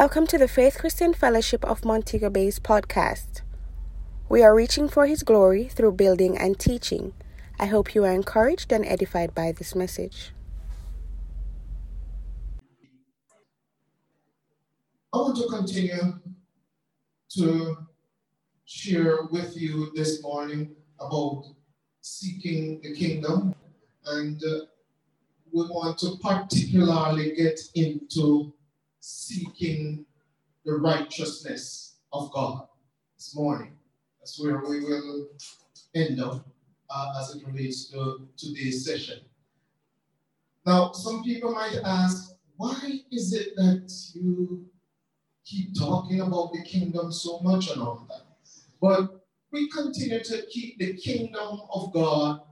Welcome to the Faith Christian Fellowship of Montego Bay's podcast. We are reaching for His glory through building and teaching. I hope you are encouraged and edified by this message. I want to continue to share with you this morning about seeking the kingdom, and uh, we want to particularly get into seeking the righteousness of God this morning. That's where we will end up uh, as it relates to today's session. Now, some people might ask, why is it that you keep talking about the kingdom so much and all that? But we continue to keep the kingdom of God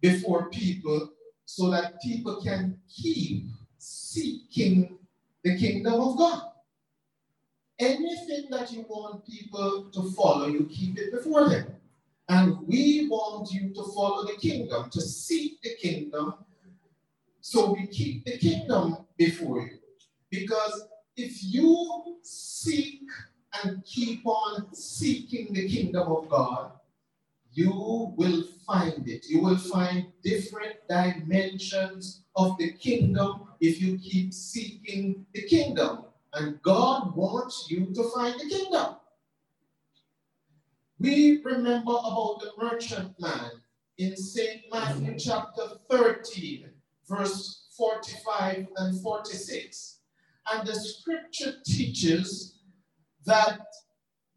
before people so that people can keep seeking the kingdom of God. Anything that you want people to follow, you keep it before them. And we want you to follow the kingdom, to seek the kingdom. So we keep the kingdom before you. Because if you seek and keep on seeking the kingdom of God, you will find it. You will find different dimensions of the kingdom if you keep seeking the kingdom. And God wants you to find the kingdom. We remember about the merchant man in St. Matthew chapter 13, verse 45 and 46. And the scripture teaches that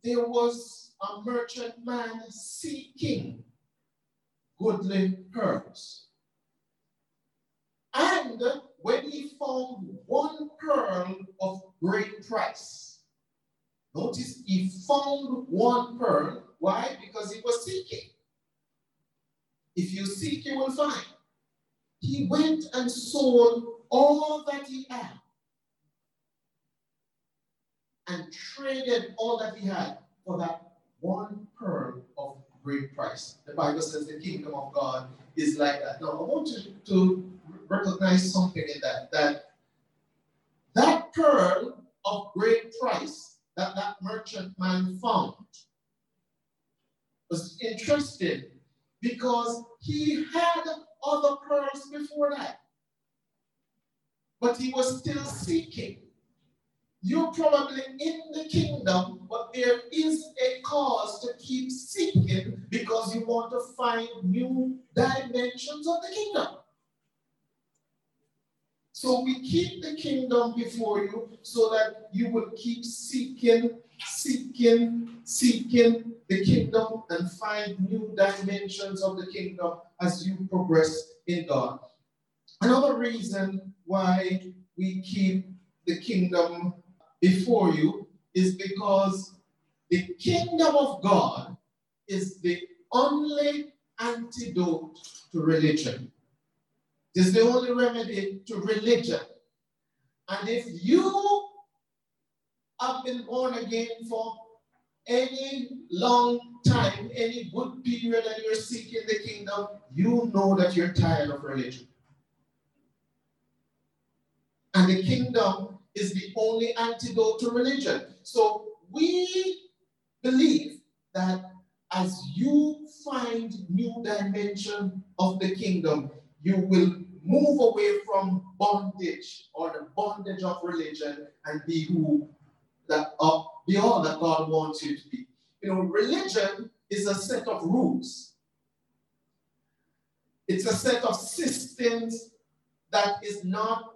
there was a merchant man seeking goodly pearls. And when he found one pearl of great price, notice he found one pearl. Why? Because he was seeking. If you seek, you will find. He went and sold all that he had and traded all that he had for that one pearl of great price. The Bible says the kingdom of God is like that. Now, I want you to recognize something in that, that that pearl of great price that that merchant man found was interesting because he had other pearls before that. But he was still seeking. You're probably in the kingdom, but there is a cause to keep seeking because you want to find new dimensions of the kingdom. So we keep the kingdom before you so that you will keep seeking, seeking, seeking the kingdom and find new dimensions of the kingdom as you progress in God. Another reason why we keep the kingdom before you is because the kingdom of God is the only antidote to religion. It is the only remedy to religion. And if you have been born again for any long time, any good period, and you're seeking the kingdom, you know that you're tired of religion. And the kingdom is the only antidote to religion. So we believe that as you find new dimension of the kingdom, you will move away from bondage or the bondage of religion and be who that uh, be all that God wants you to be. You know, religion is a set of rules. It's a set of systems that is not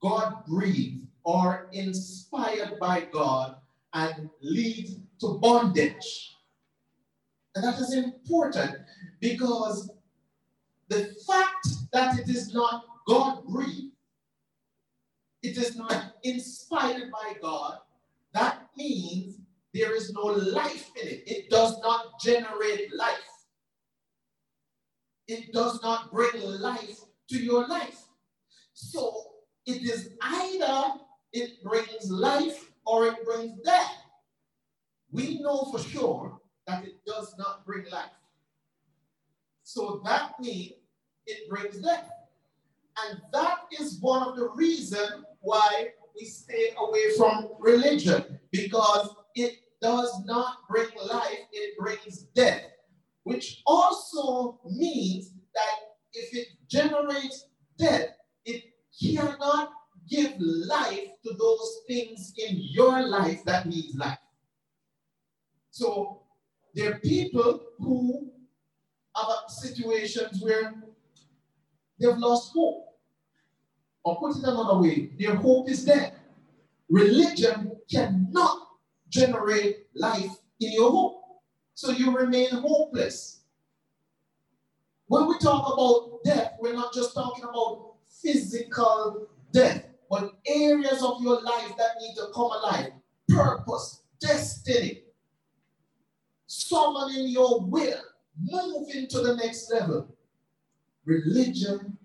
God breathed or inspired by God and lead to bondage. And that is important because the fact that it is not God breathed, it is not inspired by God, that means there is no life in it. It does not generate life. It does not bring life to your life. So it is either it brings life or it brings death. We know for sure that it does not bring life. So that means it brings death. And that is one of the reasons why we stay away from religion because it does not bring life, it brings death, which also means that if it generates death, it cannot give life to those things in your life that needs life. So there are people who have situations where they've lost hope. Or put it another way, their hope is dead. Religion cannot generate life in your hope. So you remain hopeless. When we talk about death, we're not just talking about physical death, but areas of your life that need to come alive purpose, destiny, summoning your will, moving to the next level. Religion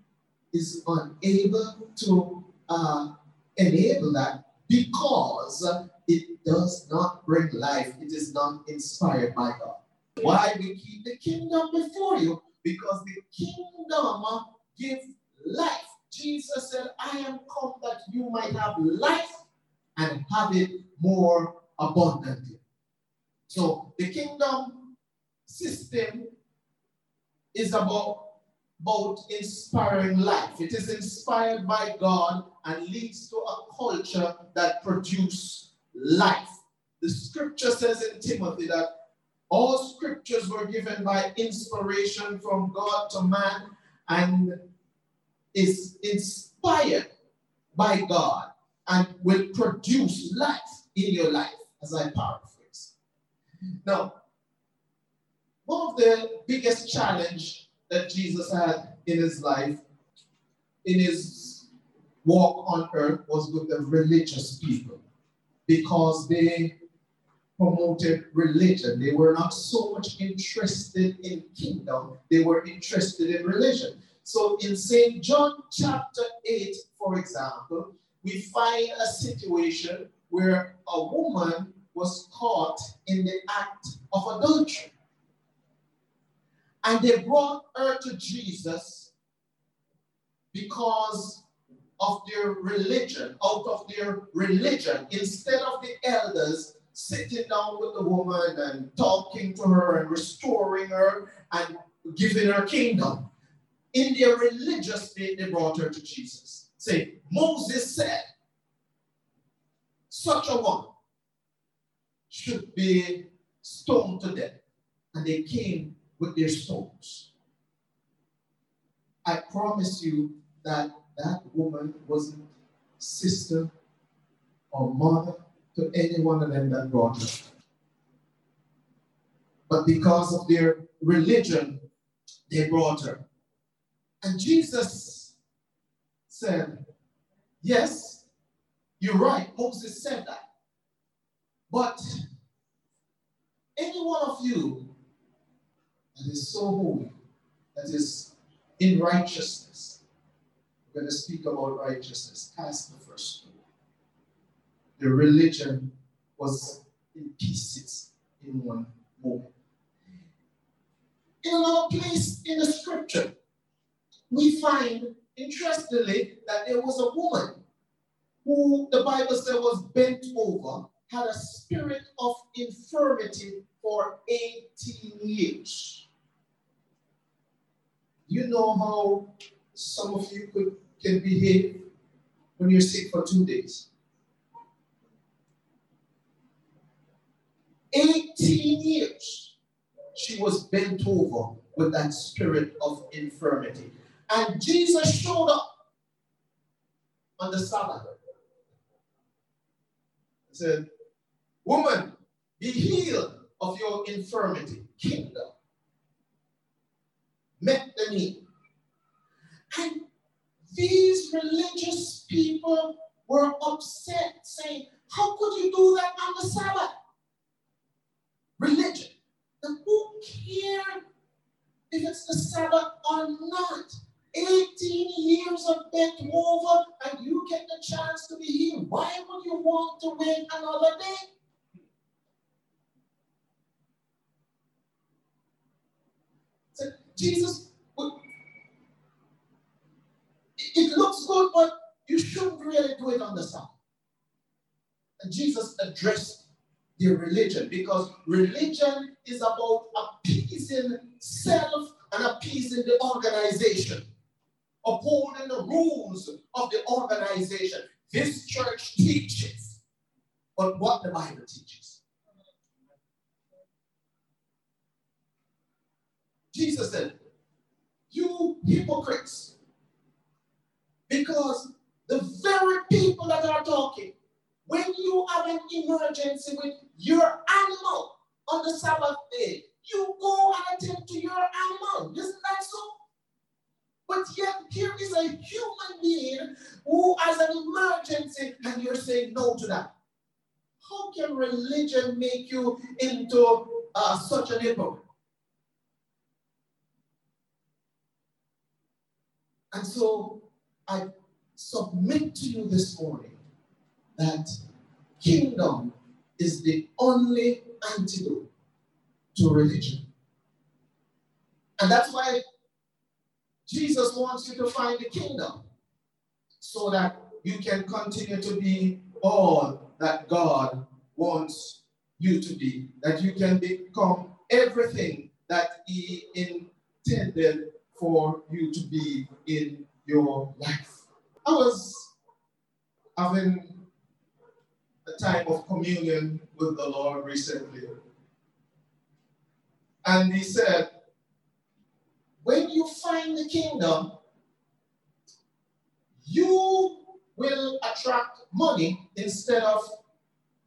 is unable to uh, enable that because it does not bring life. It is not inspired by God. Why we keep the kingdom before you? Because the kingdom gives life. Jesus said, I am come that you might have life and have it more abundantly. So the kingdom system is about, about inspiring life. It is inspired by God and leads to a culture that produces life. The scripture says in Timothy that all scriptures were given by inspiration from God to man and is inspired by God and will produce life in your life, as I paraphrase. Now, one of the biggest challenge that Jesus had in his life, in his walk on earth, was with the religious people because they promoted religion. They were not so much interested in kingdom, they were interested in religion. So in St. John chapter 8, for example, we find a situation where a woman was caught in the act of adultery. And they brought her to Jesus because of their religion, out of their religion, instead of the elders sitting down with the woman and talking to her and restoring her and giving her kingdom. In their religious faith, they brought her to Jesus. Say, Moses said, such a one should be stoned to death. And they came with their stones. I promise you that that woman wasn't sister or mother to any one of them that brought her. But because of their religion, they brought her. And Jesus said, Yes, you're right. Moses said that. But any one of you that is so holy, that is in righteousness, we're going to speak about righteousness. Cast the first stone. The religion was in pieces in one moment. In another place in the scripture, we find, interestingly, that there was a woman who the Bible said was bent over, had a spirit of infirmity for 18 years. You know how some of you could can behave when you're sick for two days. 18 years she was bent over with that spirit of infirmity. And Jesus showed up on the Sabbath. He said, Woman, be healed of your infirmity. Kingdom. Met the need. And these religious people were upset, saying, How could you do that on the Sabbath? Religion. And who cared if it's the Sabbath or not? 18 years of bent over, and you get the chance to be healed. Why would you want to wait another day? So Jesus it looks good, but you shouldn't really do it on the Sabbath. And Jesus addressed their religion because religion is about appeasing self and appeasing the organization, upholding the rules of the organization. This church teaches, but what the Bible teaches. Jesus said, You hypocrites, because the very people that are talking, when you have an emergency with your animal on the Sabbath day, you go and attend to your animal. Isn't that so? But yet, here is a human being who has an emergency, and you're saying no to that. How can religion make you into uh, such an hypocrite? And so I submit to you this morning that kingdom is the only antidote to religion. And that's why Jesus wants you to find the kingdom so that you can continue to be all that God wants you to be, that you can become everything that He intended for you to be in your life. I was having a time of communion with the Lord recently. And he said, when you find the kingdom, you will attract money instead of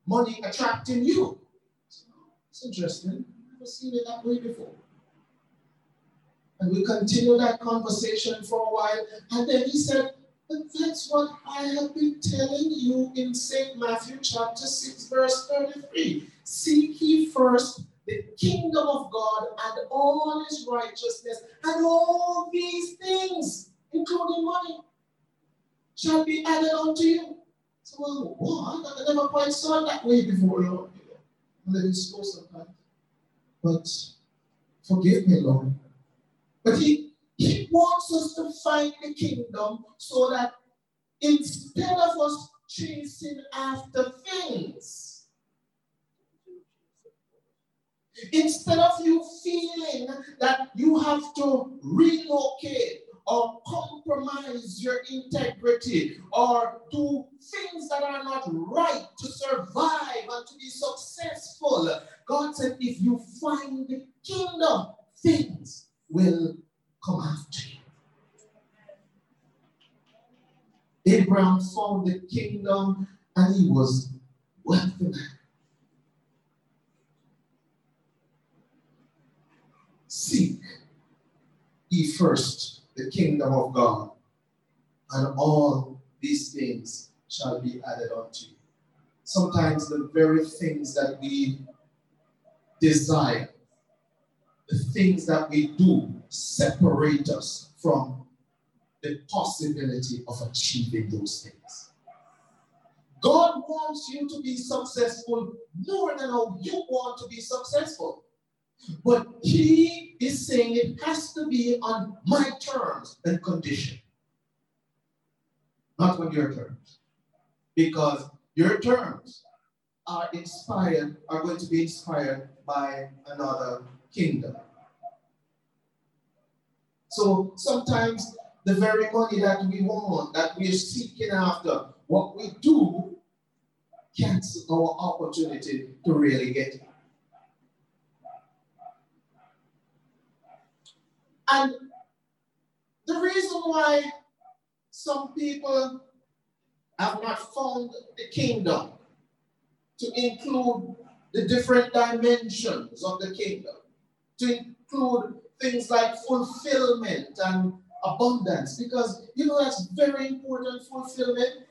money attracting you. It's interesting. I've never seen it that way before. And we continued that conversation for a while. And then he said, But that's what I have been telling you in St. Matthew chapter 6, verse 33. Seek ye first the kingdom of God and all his righteousness, and all these things, including money, shall be added unto you. So, well, what? I never quite saw it that way before, Lord. I'm letting slow sometimes. But forgive me, Lord. But he, he wants us to find the kingdom so that instead of us chasing after things, Instead of you feeling that you have to relocate or compromise your integrity or do things that are not right to survive and to be successful, God said, if you find the kingdom, things will come after you. Abraham found the kingdom and he was wealthy Seek ye first the kingdom of God, and all these things shall be added unto you. Sometimes the very things that we desire, the things that we do, separate us from the possibility of achieving those things. God wants you to be successful more than how you want to be successful. But he is saying it has to be on my terms and condition, not on your terms. Because your terms are inspired, are going to be inspired by another kingdom. So sometimes the very money that we want, that we are seeking after, what we do cancel our opportunity to really get it. And the reason why some people have not found the kingdom to include the different dimensions of the kingdom, to include things like fulfillment and abundance, because you know that's very important fulfillment.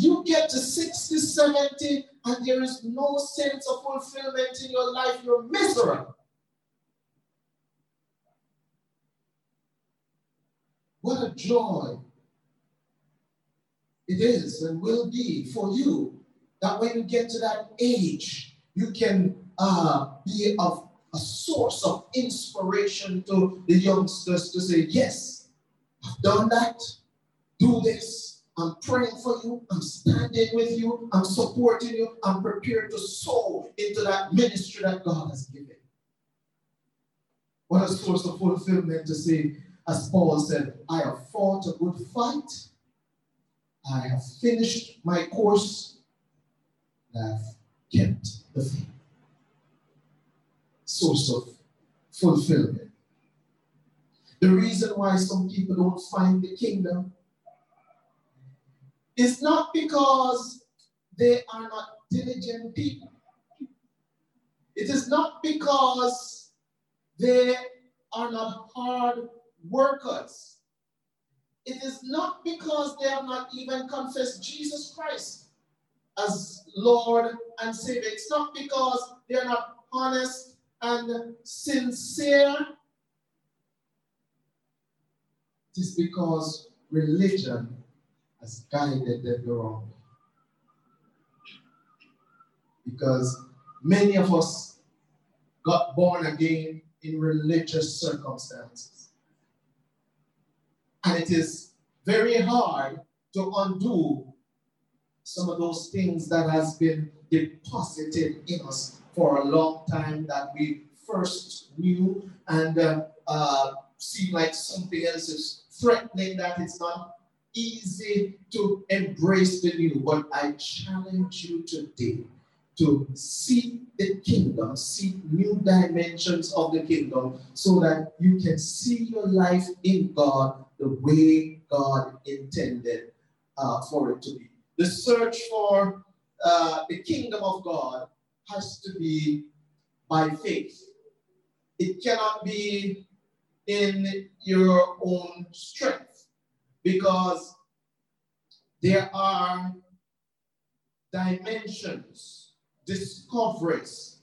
You get to 60, 70, and there is no sense of fulfillment in your life, you're miserable. What a joy it is and will be for you that when you get to that age, you can uh, be of a source of inspiration to the youngsters to say, Yes, I've done that, do this, I'm praying for you. I'm standing with you. I'm supporting you. I'm prepared to sow into that ministry that God has given. What a source of fulfillment to say, as Paul said, I have fought a good fight. I have finished my course. I have kept the faith. Source of fulfillment. The reason why some people don't find the kingdom is not because they are not diligent people. It is not because they are not hard workers. It is not because they have not even confessed Jesus Christ as Lord and Savior. It's not because they are not honest and sincere it is because religion has guided them the wrong way. Because many of us got born again in religious circumstances. And it is very hard to undo some of those things that has been deposited in us for a long time that we first knew and uh, uh, seemed like something else is threatening that it's not easy to embrace the new. But I challenge you today to seek the kingdom, seek new dimensions of the kingdom so that you can see your life in God the way God intended uh, for it to be. The search for uh, the kingdom of God has to be by faith. It cannot be in your own strength because there are dimensions, discoveries,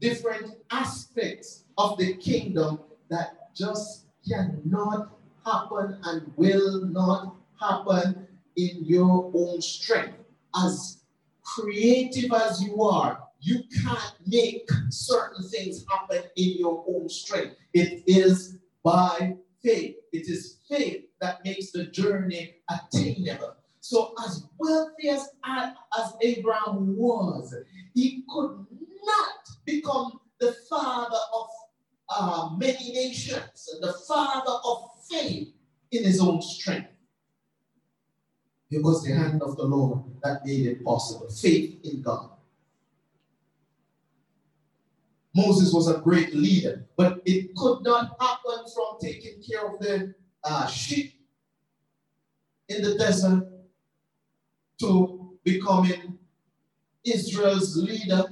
different aspects of the kingdom that just cannot happen and will not happen in your own strength. As creative as you are, you can't make certain things happen in your own strength. It is by faith. It is faith that makes the journey attainable. So, as wealthy as, as Abraham was, he could not become the father of uh, many nations and the father of faith in his own strength. It was the hand of the Lord that made it possible. Faith in God. Moses was a great leader, but it could not happen from taking care of the uh, sheep in the desert to becoming Israel's leader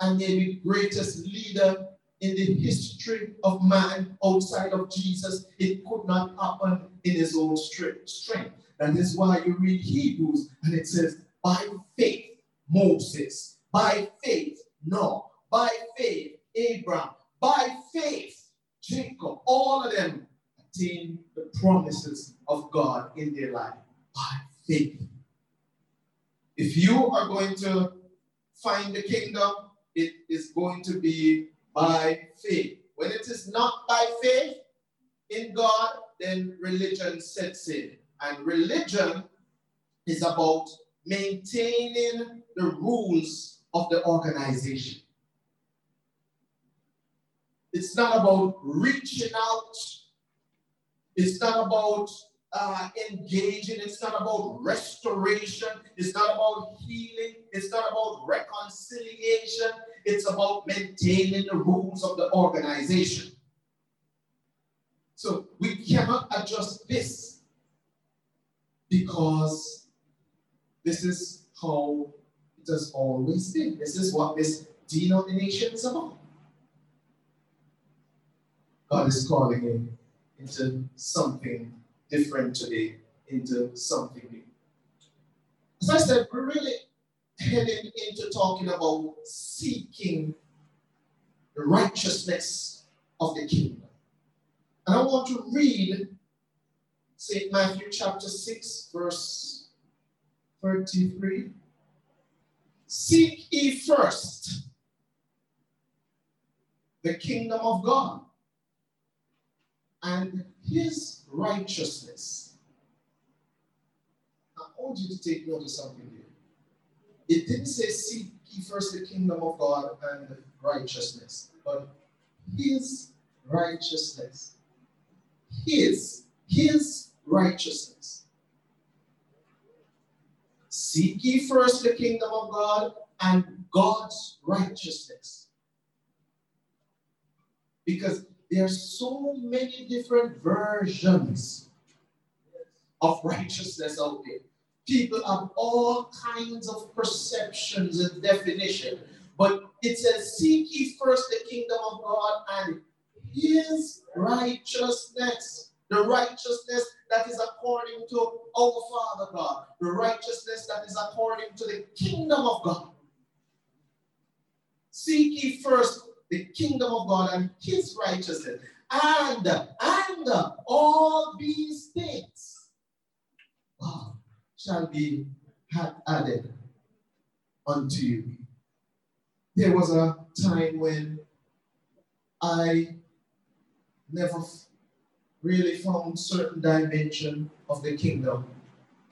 and maybe greatest leader in the history of man outside of Jesus. It could not happen in his own strength. That is why you read Hebrews and it says, by faith, Moses, by faith, Noah, by faith, Abraham. By faith, Jacob. All of them attained the promises of God in their life. By faith. If you are going to find the kingdom, it is going to be by faith. When it is not by faith in God, then religion sets in. And religion is about maintaining the rules of the organization. It's not about reaching out. It's not about uh, engaging. It's not about restoration. It's not about healing. It's not about reconciliation. It's about maintaining the rules of the organization. So we cannot adjust this because this is how it has always been. This is what this denomination is about. God is calling him into something different today, into something new. As I said, we're really heading into talking about seeking the righteousness of the kingdom. And I want to read St. Matthew chapter 6, verse 33. Seek ye first the kingdom of God and his righteousness, I want you to take note of something here. It didn't say seek ye first the kingdom of God and righteousness, but his righteousness. His, his righteousness. Seek ye first the kingdom of God and God's righteousness. Because there are so many different versions of righteousness out there. People have all kinds of perceptions and definition. But it says, Seek ye first the kingdom of God and his righteousness. The righteousness that is according to our Father God. The righteousness that is according to the kingdom of God. Seek ye first the kingdom of God and his righteousness. And, and all these things shall be added unto you. There was a time when I never really found certain dimension of the kingdom.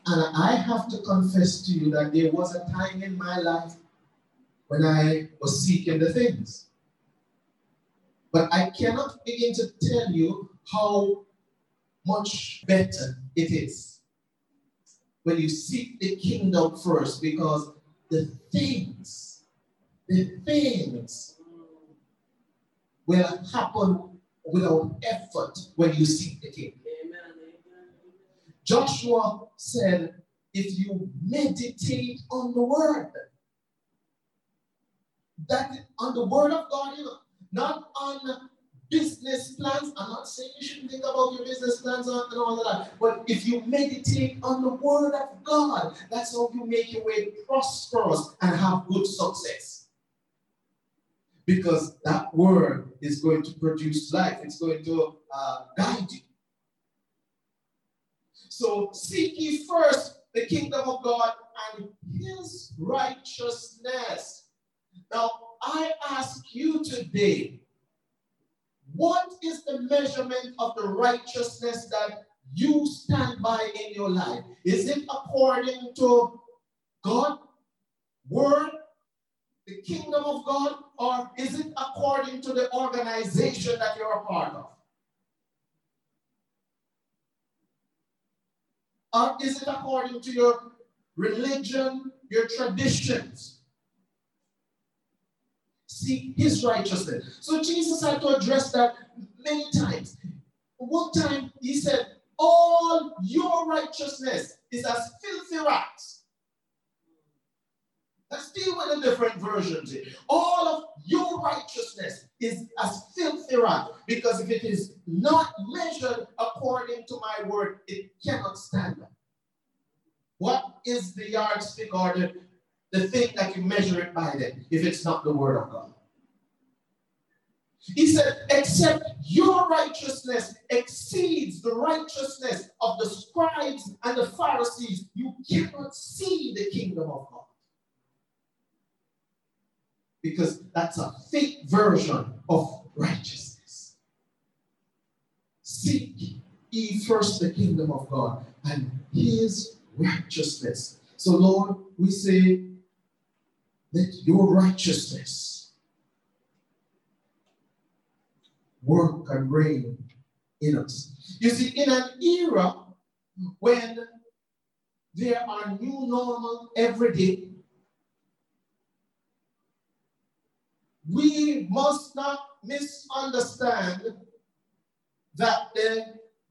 And I have to confess to you that there was a time in my life when I was seeking the things. But I cannot begin to tell you how much better it is when you seek the kingdom first because the things, the things will happen without effort when you seek the king. Joshua said, if you meditate on the word, that on the word of God, you know, not on business plans. I'm not saying you shouldn't think about your business plans and all of that. But if you meditate on the word of God, that's how you make your way prosperous and have good success. Because that word is going to produce life, it's going to uh, guide you. So seek ye first the kingdom of God and his righteousness. Now, I ask you today, what is the measurement of the righteousness that you stand by in your life? Is it according to God, word, the kingdom of God, or is it according to the organization that you're a part of? Or is it according to your religion, your traditions? Seek his righteousness. So Jesus had to address that many times. One time he said, All your righteousness is as filthy rags. Let's deal with the different versions. All of your righteousness is as filthy rags because if it is not measured according to my word, it cannot stand. What is the yardstick or the, the thing that you measure it by then, if it's not the word of God. He said, except your righteousness exceeds the righteousness of the scribes and the Pharisees, you cannot see the kingdom of God. Because that's a fake version of righteousness. Seek ye first the kingdom of God and his righteousness. So, Lord, we say, let your righteousness work and reign in us. You see, in an era when there are new normal every day, we must not misunderstand that the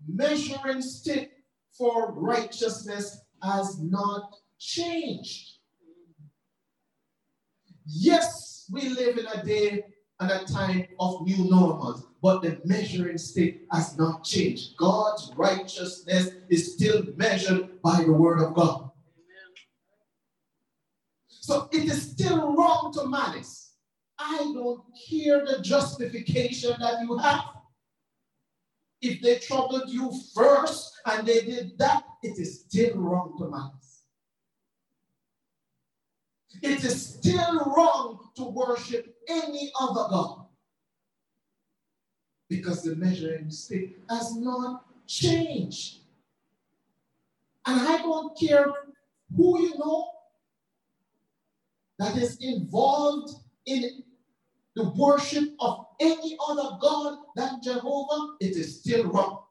measuring stick for righteousness has not changed. Yes, we live in a day and a time of new normals, but the measuring stick has not changed. God's righteousness is still measured by the word of God. So it is still wrong to malice. I don't care the justification that you have. If they troubled you first and they did that, it is still wrong to malice. It is still wrong to worship any other God because the measuring stick has not changed. And I don't care who you know that is involved in the worship of any other God than Jehovah, it is still wrong.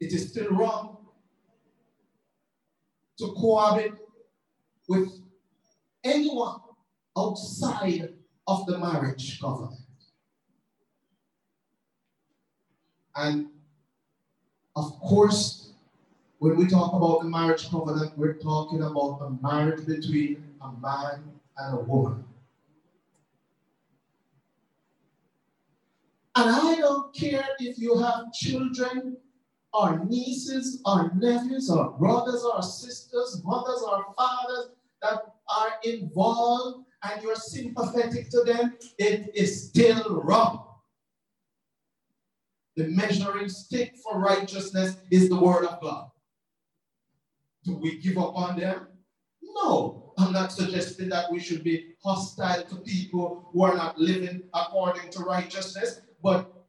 It is still wrong to cohabit with anyone outside of the marriage covenant. And of course, when we talk about the marriage covenant, we're talking about a marriage between a man and a woman. And I don't care if you have children or nieces our nephews our brothers our sisters, mothers our fathers that are involved and you're sympathetic to them, it is still wrong. The measuring stick for righteousness is the word of God. Do we give up on them? No. I'm not suggesting that we should be hostile to people who are not living according to righteousness, but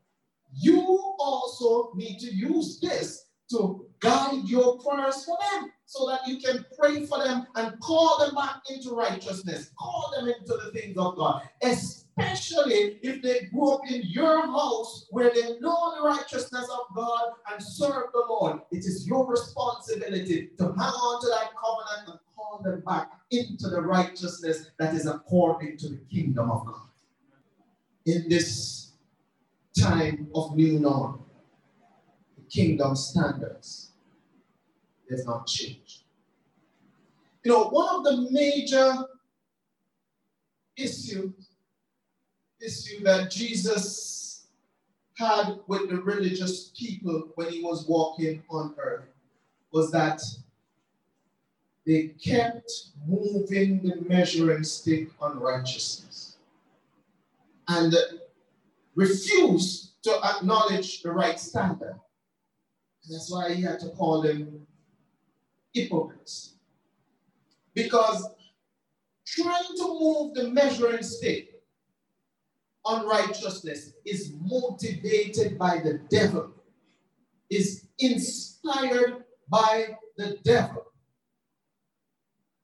you also need to use this to guide your prayers for them so that you can pray for them and call them back into righteousness, call them into the things of God, especially if they grew up in your house where they know the righteousness of God and serve the Lord. It is your responsibility to hang on to that covenant and call them back into the righteousness that is according to the kingdom of God. In this time of new norm, the kingdom standards has not changed. You know, one of the major issues issue that Jesus had with the religious people when he was walking on earth was that they kept moving the measuring stick on righteousness and refused to acknowledge the right standard. And that's why he had to call them hypocrites. Because trying to move the measuring stick on righteousness is motivated by the devil, is inspired by the devil.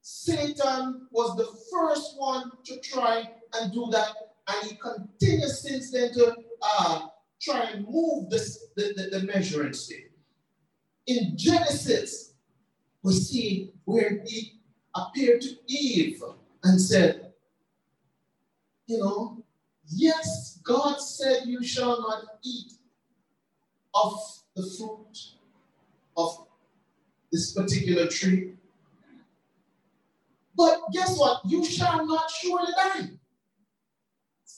Satan was the first one to try and do that, and he continues since then to uh, try and move this, the, the, the measuring stick. In Genesis, we see where he appeared to Eve and said, You know, yes, God said you shall not eat of the fruit of this particular tree. But guess what? You shall not surely die.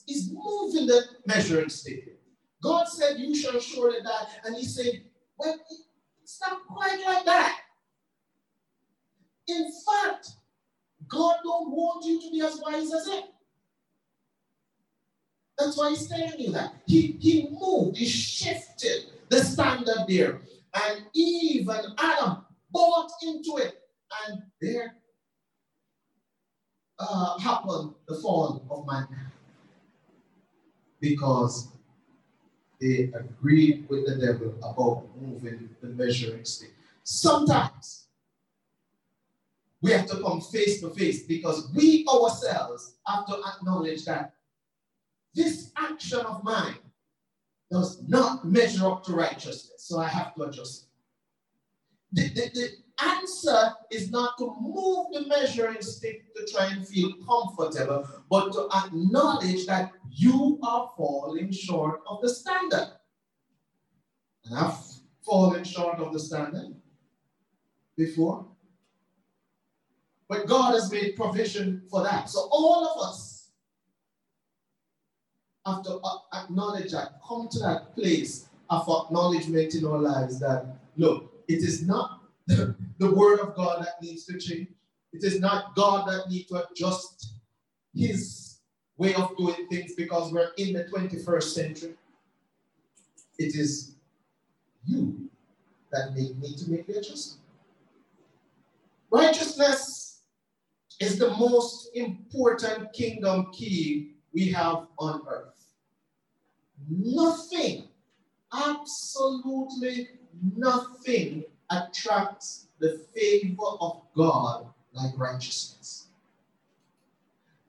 He's moving the measuring stick. God said, You shall surely die. And he said, Well, it's not quite like that. In fact, God don't want you to be as wise as him. That's why he's telling you that. He, he moved, he shifted the standard there. And Eve and Adam bought into it. And there uh, happened the fall of mankind. Because they agreed with the devil about moving the measuring stick. Sometimes we have to come face to face because we ourselves have to acknowledge that this action of mine does not measure up to righteousness. So I have to adjust. The, the, the answer is not to move the measuring stick to try and feel comfortable, but to acknowledge that you are falling short of the standard. And I've fallen short of the standard before. But God has made provision for that. So all of us have to acknowledge that, come to that place of acknowledgement in our lives that, look, it is not the, word of God that needs to change. It is not God that needs to adjust his way of doing things because we're in the 21st century. It is you that need to make the adjustment. Righteousness is the most important kingdom key we have on earth. Nothing absolutely nothing attracts the favor of God like righteousness.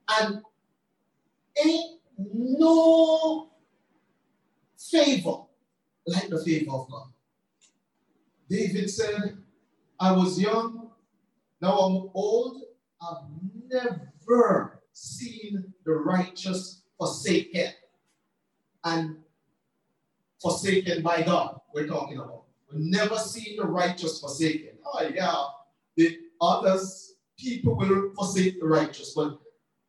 And ain't no favor like the favor of God. David said, I was young, now I'm old, I've never seen the righteous forsaken and forsaken by God. We're talking about. Never seen the righteous forsaken. Oh, yeah, the others, people will forsake the righteous, but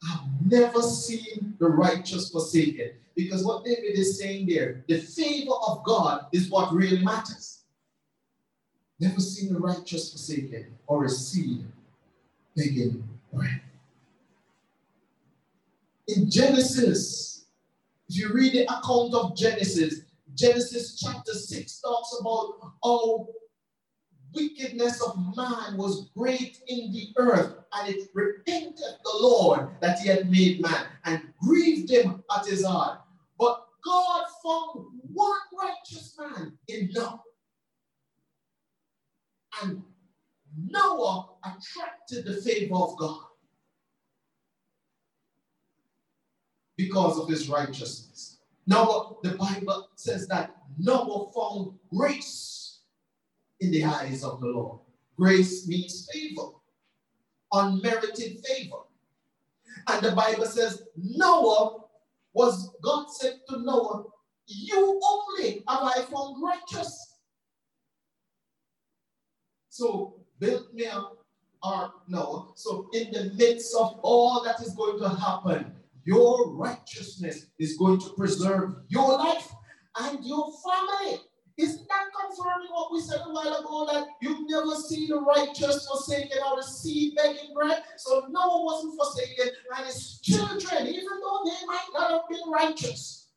I've never seen the righteous forsaken. Because what David is saying there, the favor of God is what really matters. Never seen the righteous forsaken or a seed begging bread. In Genesis, if you read the account of Genesis, Genesis chapter 6 talks about how wickedness of man was great in the earth, and it repented the Lord that he had made man and grieved him at his heart. But God found one righteous man in Noah. And Noah attracted the favor of God because of his righteousness. Noah, the Bible says that Noah found grace in the eyes of the Lord. Grace means favor, unmerited favor. And the Bible says Noah was, God said to Noah, You only have I found righteous. So build me up ark, Noah. So in the midst of all that is going to happen, your righteousness is going to preserve your life and your family. Isn't that confirming what we said a while ago that you've never seen the righteous forsaken or the seed begging bread? So Noah wasn't forsaken, and his children, even though they might not have been righteous,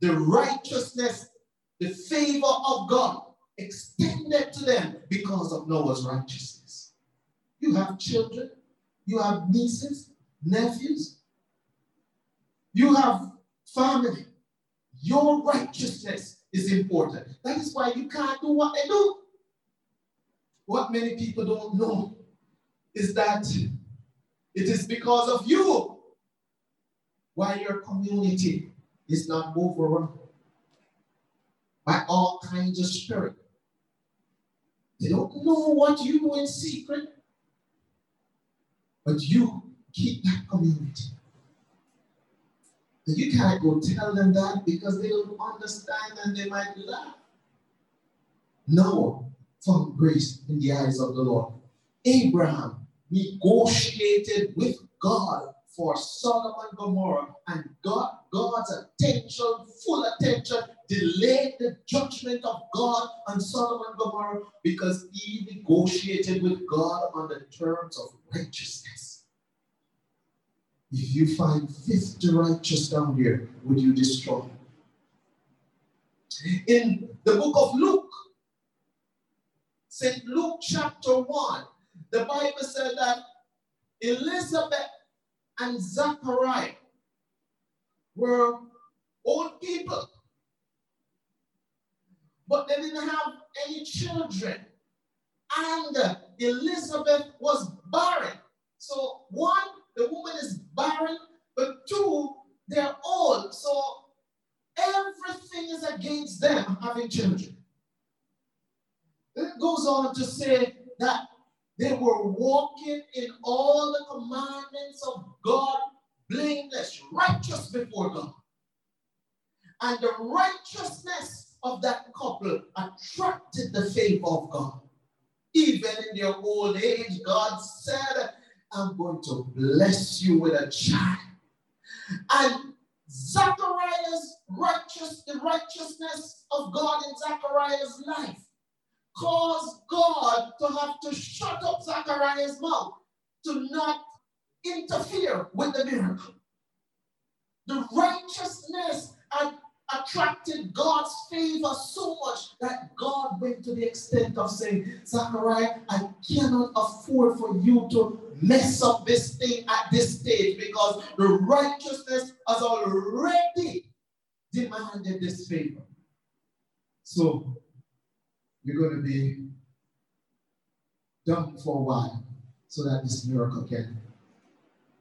the righteousness, the favor of God extended to them because of Noah's righteousness. You have children, you have nieces, nephews, you have family. Your righteousness is important. That is why you can't do what they do. What many people don't know is that it is because of you why your community is not overrun by all kinds of spirit. They don't know what you do in secret, but you keep that community. You can't go tell them that because they don't understand and they might laugh. Noah found grace in the eyes of the Lord. Abraham negotiated with God for Sodom and Gomorrah, and God, God's attention, full attention, delayed the judgment of God on Sodom and Gomorrah because he negotiated with God on the terms of righteousness. If you find 50 righteous down here, would you destroy? In the book of Luke, St. Luke chapter 1, the Bible said that Elizabeth and Zachariah were old people, but they didn't have any children. And Elizabeth was barren. So, one, the woman is barren, but two, they're old. So, everything is against them having children. It goes on to say that they were walking in all the commandments of God, blameless, righteous before God. And the righteousness of that couple attracted the favor of God. Even in their old age, God said, I'm going to bless you with a child. And Zachariah's righteous, the righteousness of God in Zachariah's life caused God to have to shut up Zachariah's mouth to not interfere with the miracle. The righteousness had attracted God's favor so much that God went to the extent of saying, Zachariah, I cannot afford for you to mess up this thing at this stage because the righteousness has already demanded this favor. So you're going to be dumb for a while so that this miracle can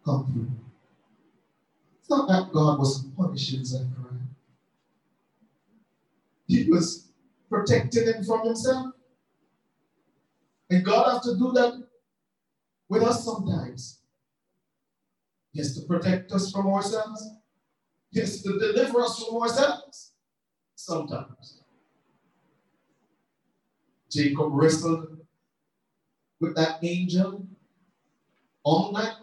come through. It's not that God was punishing Zechariah. He was protecting him from himself. And God has to do that with us sometimes. Has to protect us from ourselves. Has to deliver us from ourselves sometimes. Jacob wrestled with that angel all night.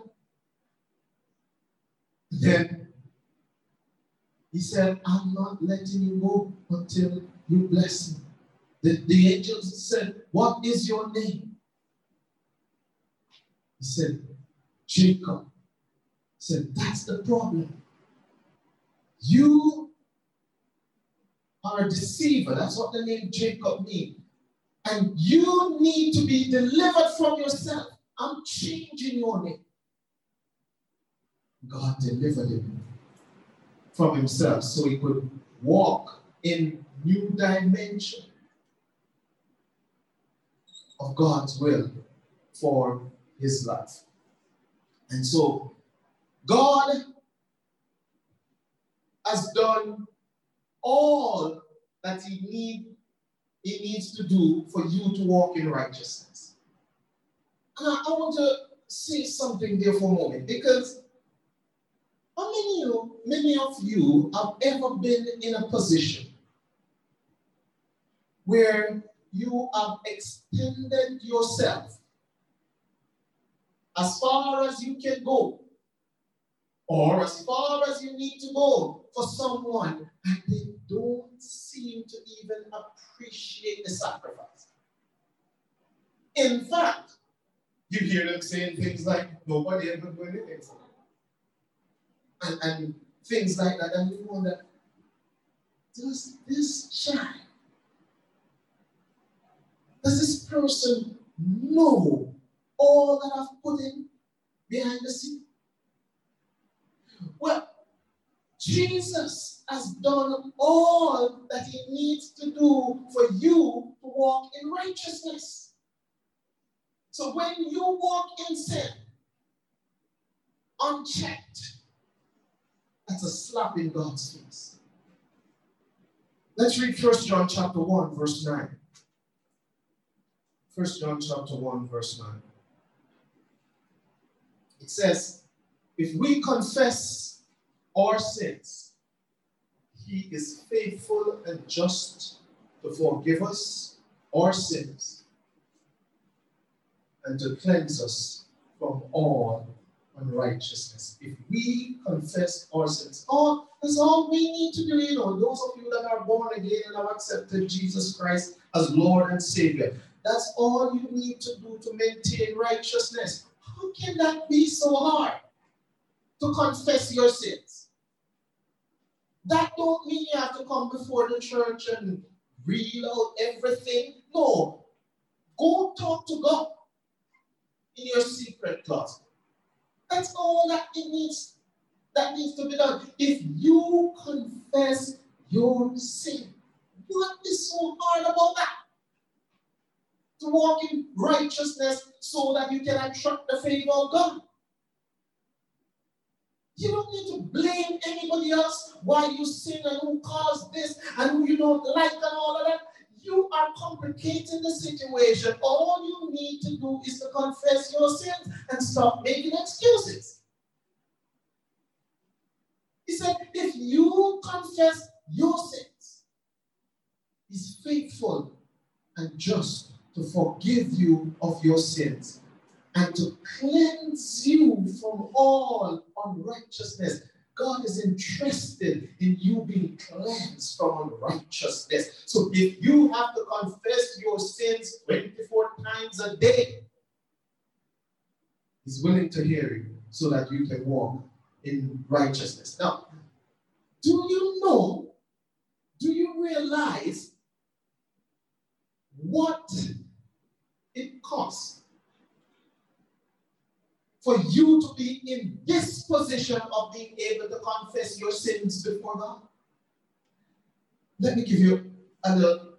Then he said, I'm not letting you go until you bless me. The, the angels said, What is your name? He said, Jacob. He said, That's the problem. You are a deceiver. That's what the name Jacob means. And you need to be delivered from yourself. I'm changing your name. God delivered him from himself so he could walk in new dimension of God's will for his life. And so God has done all that he need he needs to do for you to walk in righteousness. And I, I want to say something there for a moment because how many, you, many of you have ever been in a position where you have extended yourself as far as you can go or as far as you need to go for someone and they don't seem to even appreciate the sacrifice. In fact, you hear them saying things like, nobody ever do anything for me. And, and things like that. And you wonder, does this child, does this person know all that I've put in behind the scene? Well, Jesus has done all that he needs to do for you to walk in righteousness. So when you walk in sin, unchecked, that's a slap in God's face. Let's read First John chapter 1, verse 9. First John chapter 1, verse 9. It says, if we confess our sins, he is faithful and just to forgive us our sins and to cleanse us from all unrighteousness. If we confess our sins, all that's all we need to do. You know, those of you that are born again and have accepted Jesus Christ as Lord and Savior, that's all you need to do to maintain righteousness. How can that be so hard? To confess your sins. That don't mean you have to come before the church and read out everything. No. Go talk to God in your secret closet. That's all that it needs that needs to be done. If you confess your sin, what is so hard about that? To walk in righteousness so that you can attract the favor of God. You don't need to blame anybody else why you sin and who caused this and who you don't like and all of that. You are complicating the situation. All you need to do is to confess your sins and stop making excuses. He said, if you confess your sins, He's faithful and just to forgive you of your sins and to cleanse you from all unrighteousness. God is interested in you being cleansed from unrighteousness. So if you have to confess your sins 24 times a day, He's willing to hear you so that you can walk in righteousness. Now, do you know, do you realize what for you to be in this position of being able to confess your sins before God? Let me give you a little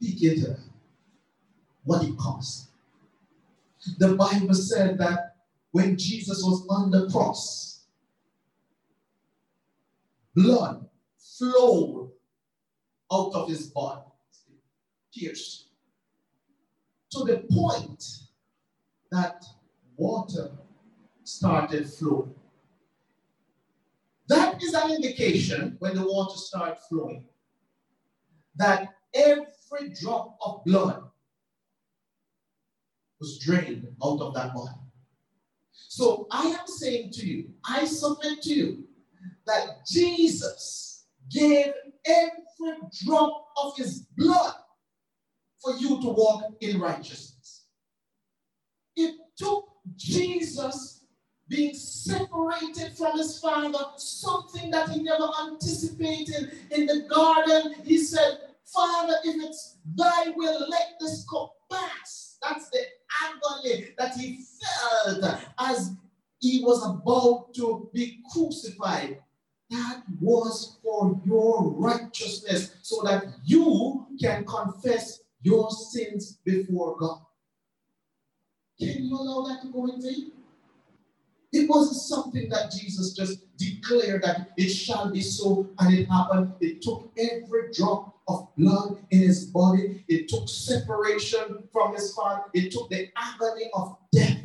peek into. What it cost. The Bible said that when Jesus was on the cross, blood flowed out of his body, pierced, to the point that water started flowing. That is an indication when the water starts flowing that every drop of blood was drained out of that body. So I am saying to you, I submit to you that Jesus gave every drop of his blood for you to walk in righteousness. It took Jesus being separated from his father, something that he never anticipated in the garden. He said, Father, if it's thy will, let this cup pass. That's the agony that he felt as he was about to be crucified. That was for your righteousness, so that you can confess your sins before God. Can you allow that to go in vain? It wasn't something that Jesus just declared that it shall be so, and it happened. It took every drop of blood in his body, it took separation from his father, it took the agony of death.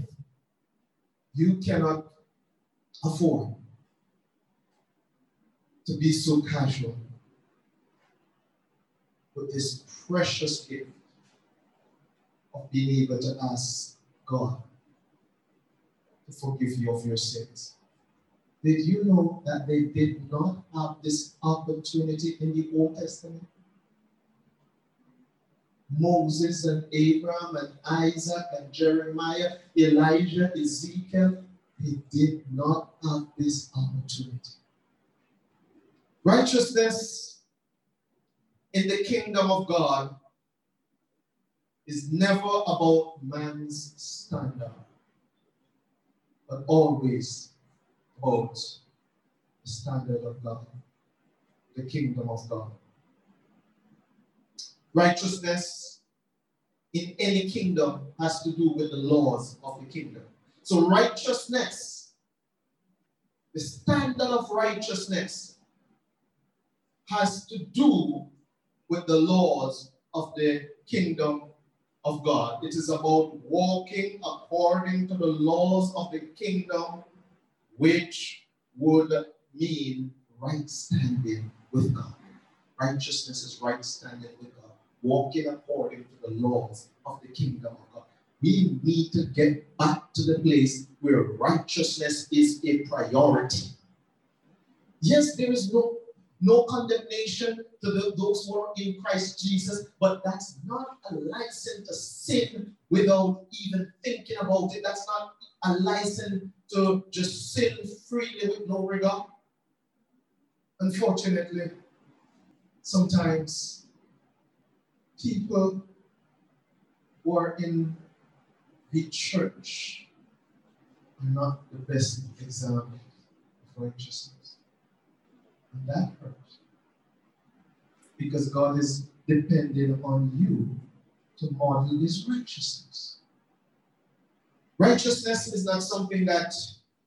You cannot afford to be so casual this precious gift of being able to ask God to forgive you of your sins. Did you know that they did not have this opportunity in the Old Testament? Moses and Abraham and Isaac and Jeremiah, Elijah, Ezekiel, they did not have this opportunity. Righteousness in the kingdom of God is never about man's standard, but always about the standard of God, the kingdom of God. Righteousness in any kingdom has to do with the laws of the kingdom. So, righteousness, the standard of righteousness, has to do with the laws of the kingdom of God. It is about walking according to the laws of the kingdom, which would mean right standing with God. Righteousness is right standing with God, walking according to the laws of the kingdom of God. We need to get back to the place where righteousness is a priority. Yes, there is no no condemnation to the, those who are in Christ Jesus, but that's not a license to sin without even thinking about it. That's not a license to just sin freely with no regard. Unfortunately, sometimes people who are in the church are not the best example of righteousness. And that hurts. Because God is dependent on you to model his righteousness. Righteousness is not something that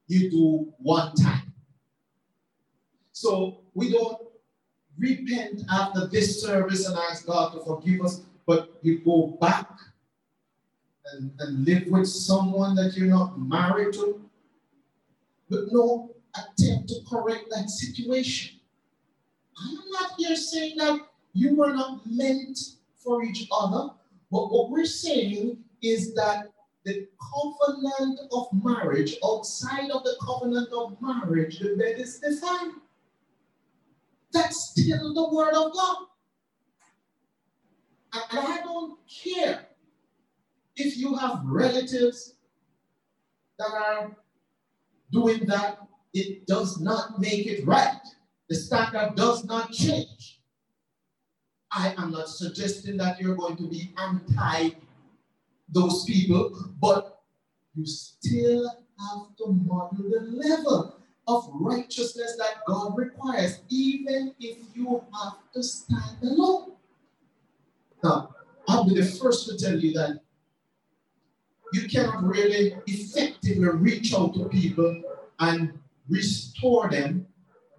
you do one time. So we don't repent after this service and ask God to forgive us, but you go back and, and live with someone that you're not married to. But no, attempt to correct that situation. I'm not here saying that you were not meant for each other, but what we're saying is that the covenant of marriage, outside of the covenant of marriage, the bed is defined. That's still the word of God. And I don't care if you have relatives that are doing that it does not make it right. The standard does not change. I am not suggesting that you're going to be anti those people, but you still have to model the level of righteousness that God requires, even if you have to stand alone. Now, I'll be the first to tell you that you cannot really effectively reach out to people and restore them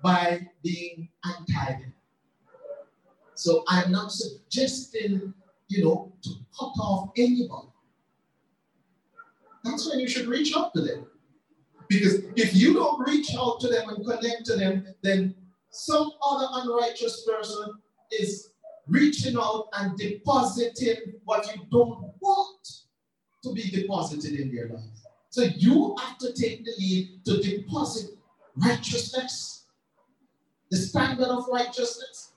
by being anti them. So I'm not suggesting, you know, to cut off anybody. That's when you should reach out to them. Because if you don't reach out to them and connect to them, then some other unrighteous person is reaching out and depositing what you don't want to be deposited in their life. So you have to take the lead to deposit righteousness, the standard of righteousness.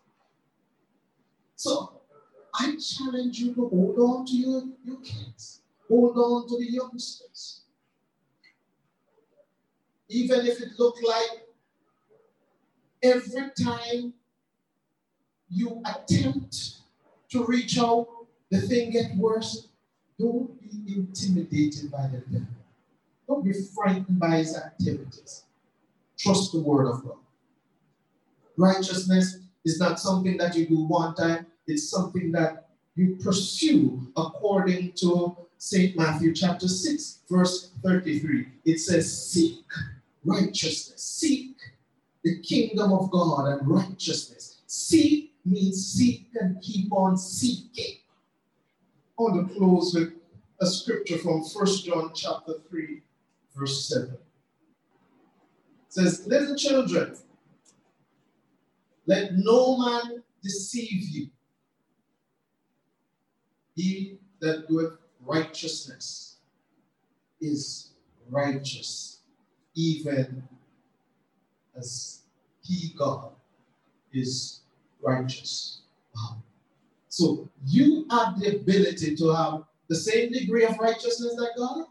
So I challenge you to hold on to your, your kids, hold on to the youngsters. Even if it look like every time you attempt to reach out, the thing gets worse. Don't be intimidated by the devil. Don't be frightened by his activities. Trust the word of God. Righteousness is not something that you do one time, it's something that you pursue according to St. Matthew chapter 6, verse 33. It says, Seek righteousness, seek the kingdom of God and righteousness. Seek means seek and keep on seeking. I want to close with a scripture from 1 John chapter 3, verse 7. It says, Little children, let no man deceive you. He that doeth righteousness is righteous, even as he, God, is righteous. Wow. So you have the ability to have the same degree of righteousness that God.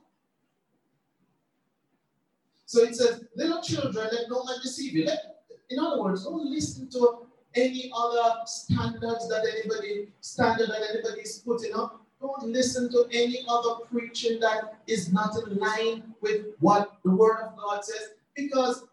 So it says, little children, let no man deceive you. Let, in other words, don't listen to any other standards that anybody standard that anybody is putting up. Don't listen to any other preaching that is not in line with what the word of God says, because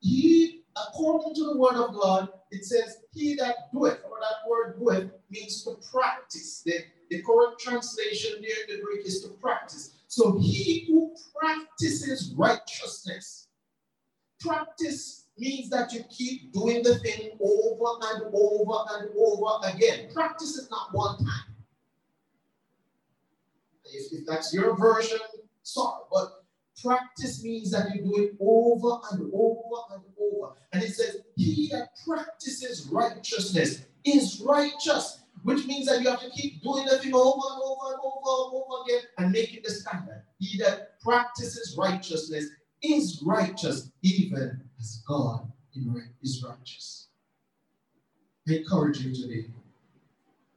he, according to the word of God, it says, He that doeth, or that word doeth means to practice. The, the correct translation there in the Greek is to practice. So he who practices righteousness, practice means that you keep doing the thing over and over and over again. Practice is not one time. If, if that's your version, sorry, but practice means that you do it over and over and over. And it says, He that practices righteousness is righteous, which means that you have to keep doing the thing over and over and over and over again and make it the standard. He that practices righteousness is righteous, even as God is righteous. I encourage you today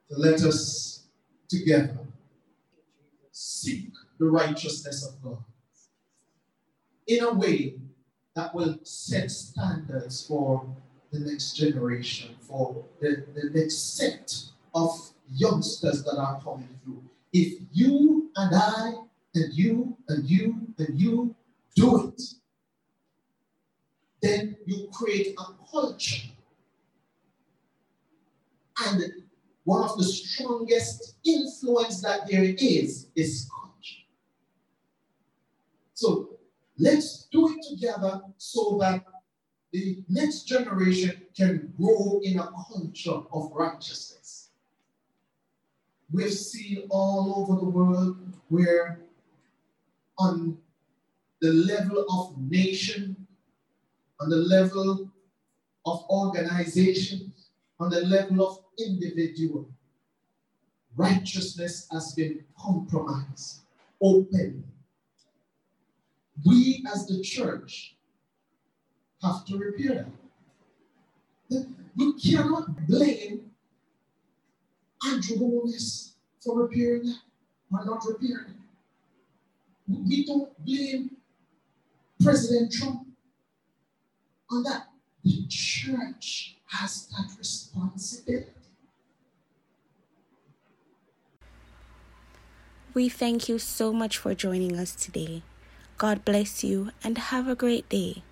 to let us together seek the righteousness of God in a way that will set standards for the next generation, for the, the next set of youngsters that are coming through. If you and I and you and you and you do it, then you create a culture. And one of the strongest influence that there is is culture. So let's do it together so that the next generation can grow in a culture of righteousness. We've seen all over the world where on the level of nation on the level of organization, on the level of individual. Righteousness has been compromised openly. We as the church have to repair that. We cannot blame Andrew Holness for repairing that or not repairing it. We don't blame President Trump on that. The church has that responsibility. We thank you so much for joining us today. God bless you and have a great day.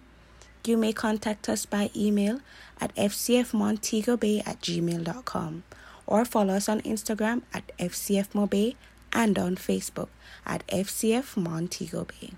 You may contact us by email at fcfmontegobay at gmail.com or follow us on Instagram at FCF Mobay and on Facebook at FCF Montego Bay.